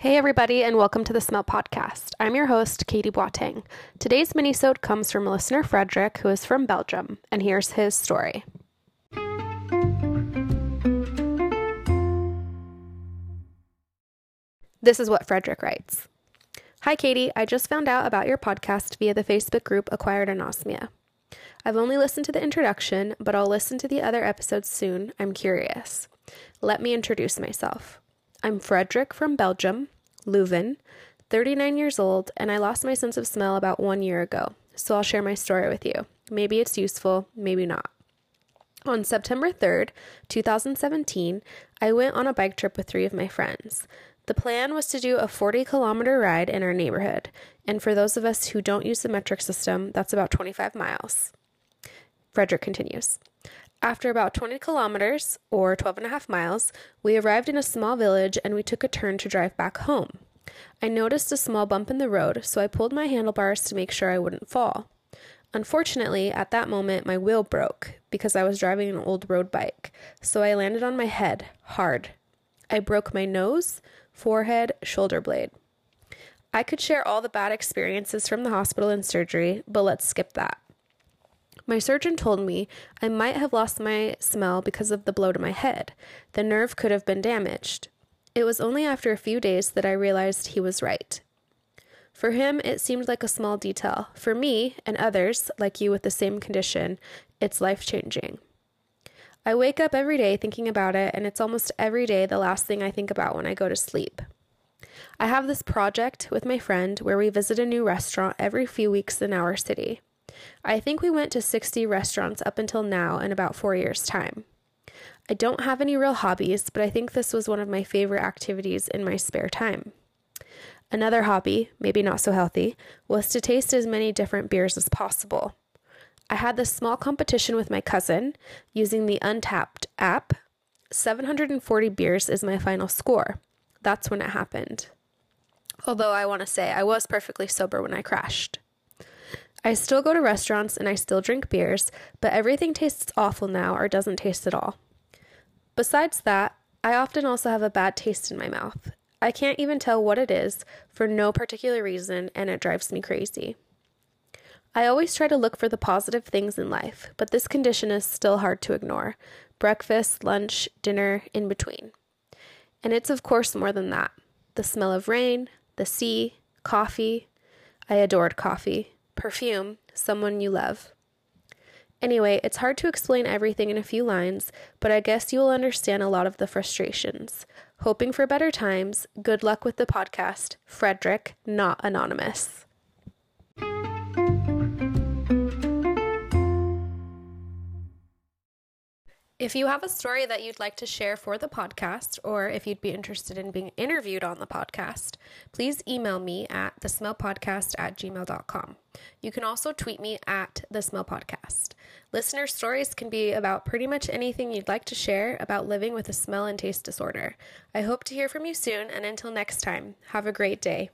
Hey everybody, and welcome to the Smell Podcast. I'm your host, Katie Boateng. Today's minisode comes from listener Frederick, who is from Belgium, and here's his story. This is what Frederick writes. Hi Katie, I just found out about your podcast via the Facebook group Acquired Anosmia. I've only listened to the introduction, but I'll listen to the other episodes soon. I'm curious. Let me introduce myself. I'm Frederick from Belgium, Leuven, 39 years old, and I lost my sense of smell about one year ago, so I'll share my story with you. Maybe it's useful, maybe not. On September 3rd, 2017, I went on a bike trip with three of my friends. The plan was to do a 40 kilometer ride in our neighborhood, and for those of us who don't use the metric system, that's about 25 miles. Frederick continues. After about 20 kilometers, or 12 and a half miles, we arrived in a small village and we took a turn to drive back home. I noticed a small bump in the road, so I pulled my handlebars to make sure I wouldn't fall. Unfortunately, at that moment, my wheel broke because I was driving an old road bike, so I landed on my head hard. I broke my nose, forehead, shoulder blade. I could share all the bad experiences from the hospital and surgery, but let's skip that. My surgeon told me I might have lost my smell because of the blow to my head. The nerve could have been damaged. It was only after a few days that I realized he was right. For him, it seemed like a small detail. For me and others, like you with the same condition, it's life changing. I wake up every day thinking about it, and it's almost every day the last thing I think about when I go to sleep. I have this project with my friend where we visit a new restaurant every few weeks in our city. I think we went to 60 restaurants up until now in about four years' time. I don't have any real hobbies, but I think this was one of my favorite activities in my spare time. Another hobby, maybe not so healthy, was to taste as many different beers as possible. I had this small competition with my cousin using the Untappd app. 740 beers is my final score. That's when it happened. Although I want to say I was perfectly sober when I crashed. I still go to restaurants and I still drink beers, but everything tastes awful now or doesn't taste at all. Besides that, I often also have a bad taste in my mouth. I can't even tell what it is for no particular reason, and it drives me crazy. I always try to look for the positive things in life, but this condition is still hard to ignore breakfast, lunch, dinner, in between. And it's, of course, more than that the smell of rain, the sea, coffee. I adored coffee perfume, someone you love. Anyway, it's hard to explain everything in a few lines, but I guess you'll understand a lot of the frustrations. Hoping for better times, good luck with the podcast. Frederick, not anonymous. If you have a story that you'd like to share for the podcast, or if you'd be interested in being interviewed on the podcast, please email me at thesmellpodcast at gmail.com. You can also tweet me at thesmellpodcast. Listener stories can be about pretty much anything you'd like to share about living with a smell and taste disorder. I hope to hear from you soon, and until next time, have a great day.